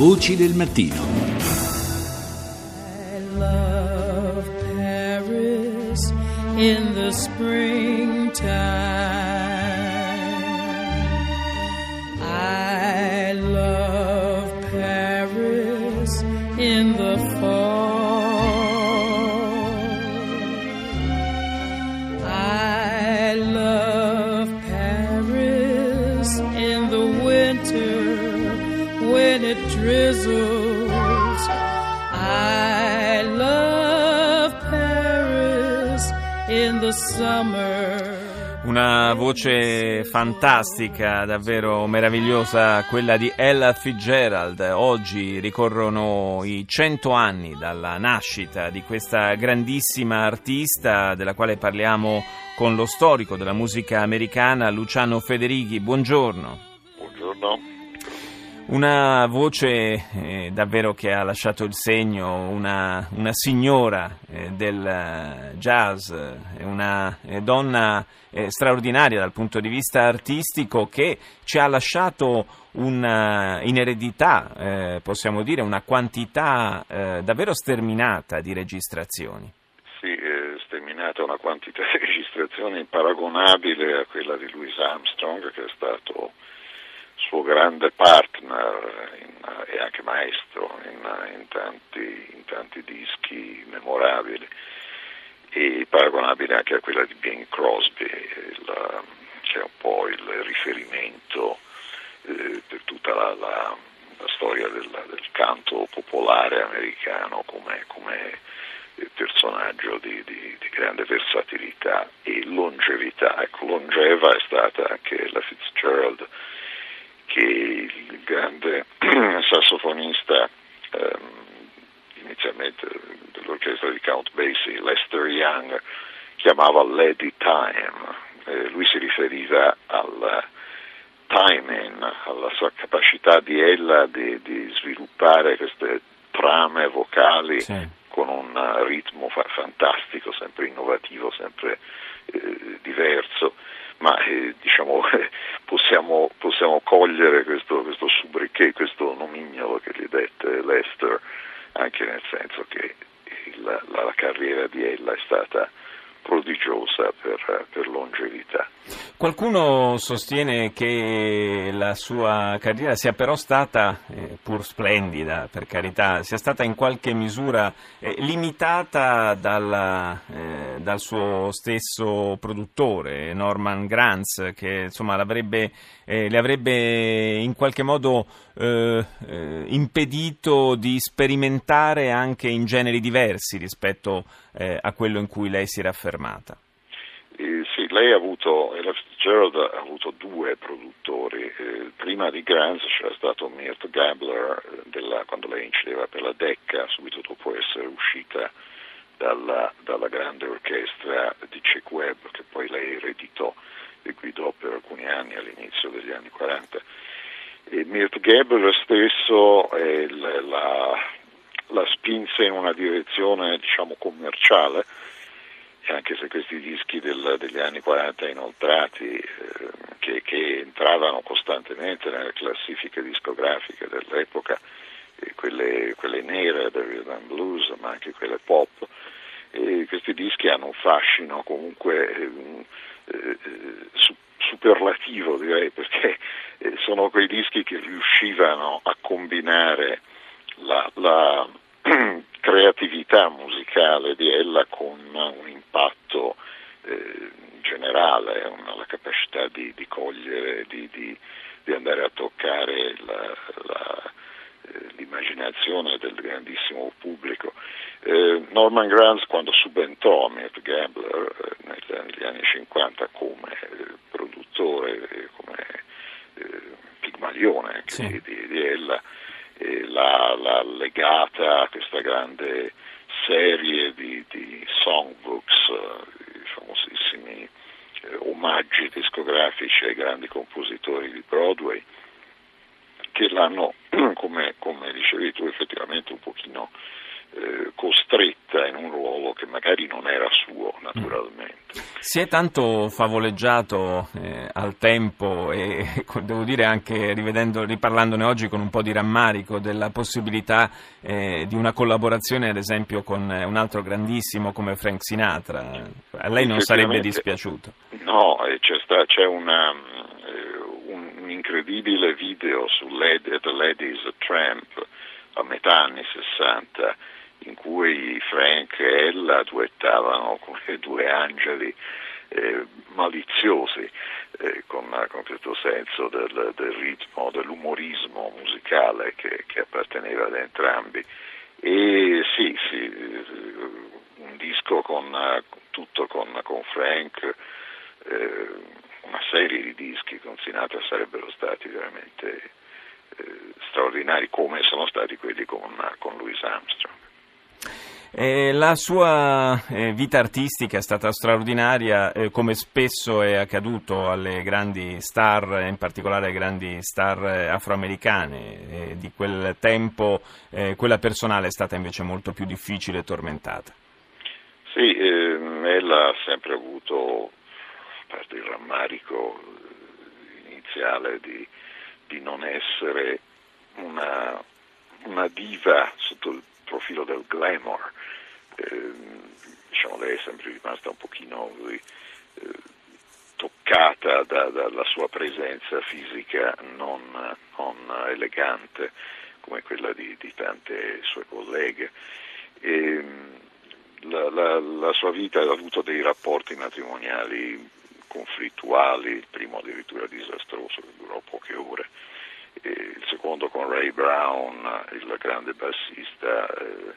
Voci del mattino. In the springtime. When it drizzles. I love Paris in the summer. Una voce fantastica, davvero meravigliosa, quella di Ella Fitzgerald. Oggi ricorrono i cento anni dalla nascita di questa grandissima artista della quale parliamo con lo storico della musica americana Luciano Federighi. Buongiorno. Buongiorno. Una voce eh, davvero che ha lasciato il segno, una, una signora eh, del eh, jazz, eh, una eh, donna eh, straordinaria dal punto di vista artistico che ci ha lasciato una, in eredità, possiamo dire, una quantità davvero sterminata di registrazioni. Sì, sterminata una quantità di registrazioni paragonabile a quella di Louis Armstrong, che è stato suo grande partner in- e anche maestro in, in tanti, in tanti dischi memorabili e paragonabile anche a quella di Bing Crosby, il- che è un po' il riferimento eh, per tutta la, la- la storia del, del canto popolare americano come, come eh, personaggio di, di- di grande versatilità e longevità. Ecco, longeva è stata anche la Fitzgerald, che il grande sassofonista ehm, inizialmente dell'orchestra di Count Basie, Lester Young, chiamava Lady Time. Eh, lui si riferiva al timing, alla sua capacità di ella di, di sviluppare queste trame vocali Sì. con un ritmo fa- fantastico, sempre innovativo, sempre eh, diverso, ma eh, diciamo possiamo, possiamo cogliere questo, questo sobriquet, questo nomignolo che gli dette Lester, anche nel senso che il- la, la carriera di ella è stata prodigiosa per, per longevità. Qualcuno sostiene che la sua carriera sia però stata, eh, pur splendida per carità, sia stata in qualche misura eh, limitata dalla, eh, dal suo stesso produttore, Norman Granz, che insomma eh, le avrebbe in qualche modo eh, eh, impedito di sperimentare anche in generi diversi rispetto eh, a quello in cui lei si era affermata. Eh, lei ha avuto, Ella Fitzgerald ha avuto due produttori, prima di Granz c'era stato Mirt Gabler della- quando lei incideva per la Decca, subito dopo essere uscita dalla, dalla grande orchestra di Webb che poi lei ereditò e guidò per alcuni anni all'inizio degli anni 40. E Mirt Gabler stesso eh, la, la spinse in una direzione diciamo commerciale anche se questi dischi del- degli anni 40 inoltrati eh, che, che entravano costantemente nelle classifiche discografiche dell'epoca, eh, quelle, quelle nere del rhythm blues ma anche quelle pop, e questi dischi hanno un fascino comunque eh, eh, su- superlativo direi perché eh, sono quei dischi che riuscivano a combinare la, la creatività musicale di ella con un impatto eh, generale, una, la capacità di, di cogliere, di, di- di andare a toccare la- la- eh, l'immaginazione del grandissimo pubblico. Eh, Norman Granz quando subentrò a Mirt Gabler eh, negli, anni 50 come eh, produttore, eh, come eh, Pigmalione anche Sì. di, di- di ella, l'ha, l'ha legata a questa grande serie di, di songbooks, i famosissimi eh, omaggi discografici ai grandi compositori di Broadway, che l'hanno, come, come dicevi tu, effettivamente un pochino eh, costretta in un ruolo che magari non era suo naturalmente. Si è tanto favoleggiato eh, al tempo e devo dire anche riparlandone oggi con un po' di rammarico della possibilità eh, di una collaborazione ad esempio con un altro grandissimo come Frank Sinatra. A lei non sarebbe dispiaciuto? No, c'è, sta, c'è una, eh, un incredibile video su The Ladies Tramp a metà anni 60 in cui Frank e Ella duettavano come due angeli eh, maliziosi, eh, con, con, questo senso del, del, ritmo, dell'umorismo musicale che, che, apparteneva ad entrambi. E sì, sì un disco con, tutto con, con Frank, eh, una serie di dischi con Sinatra sarebbero stati veramente eh, straordinari come sono stati quelli con, con Louis Armstrong. Eh, la sua eh, vita artistica è stata straordinaria, eh, come spesso è accaduto alle grandi star, in particolare alle grandi star eh, afroamericane. di quel tempo eh, quella personale è stata invece molto più difficile e tormentata. Sì, ehm, ella ha sempre avuto, parte il rammarico iniziale di, di non essere una, una diva sotto il profilo del glamour. Eh, diciamo, lei è sempre rimasta un pochino eh, toccata da, dalla sua presenza fisica non, non elegante come quella di, di, tante sue colleghe. E, la, la, la, sua vita ha avuto dei rapporti matrimoniali conflittuali, il primo addirittura disastroso che durò poche ore il secondo con Ray Brown, il grande bassista, eh,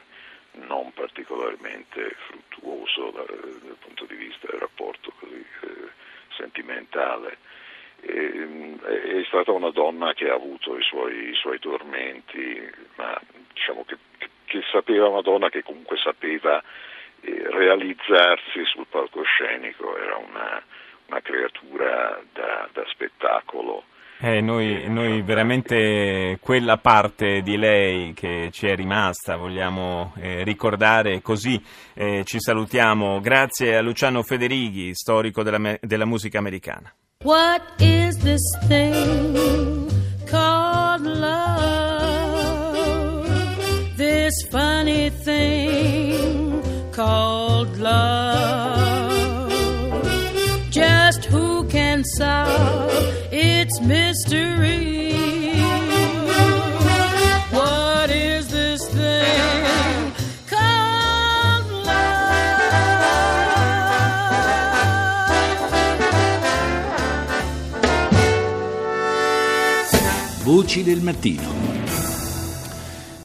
non particolarmente fruttuoso dal, punto di vista del rapporto così eh, sentimentale. E, è stata una donna che ha avuto i suoi, i suoi tormenti, ma diciamo che, che, sapeva una donna che comunque sapeva eh, realizzarsi sul palcoscenico, era una, una creatura da, da spettacolo eh, noi, noi, veramente quella parte di lei che ci è rimasta vogliamo eh, ricordare così eh, ci salutiamo. Grazie a Luciano Federighi, storico della, della musica americana. What is this thing called love? This funny thing called love. Just who can solve its mystery. What is? Voci del mattino.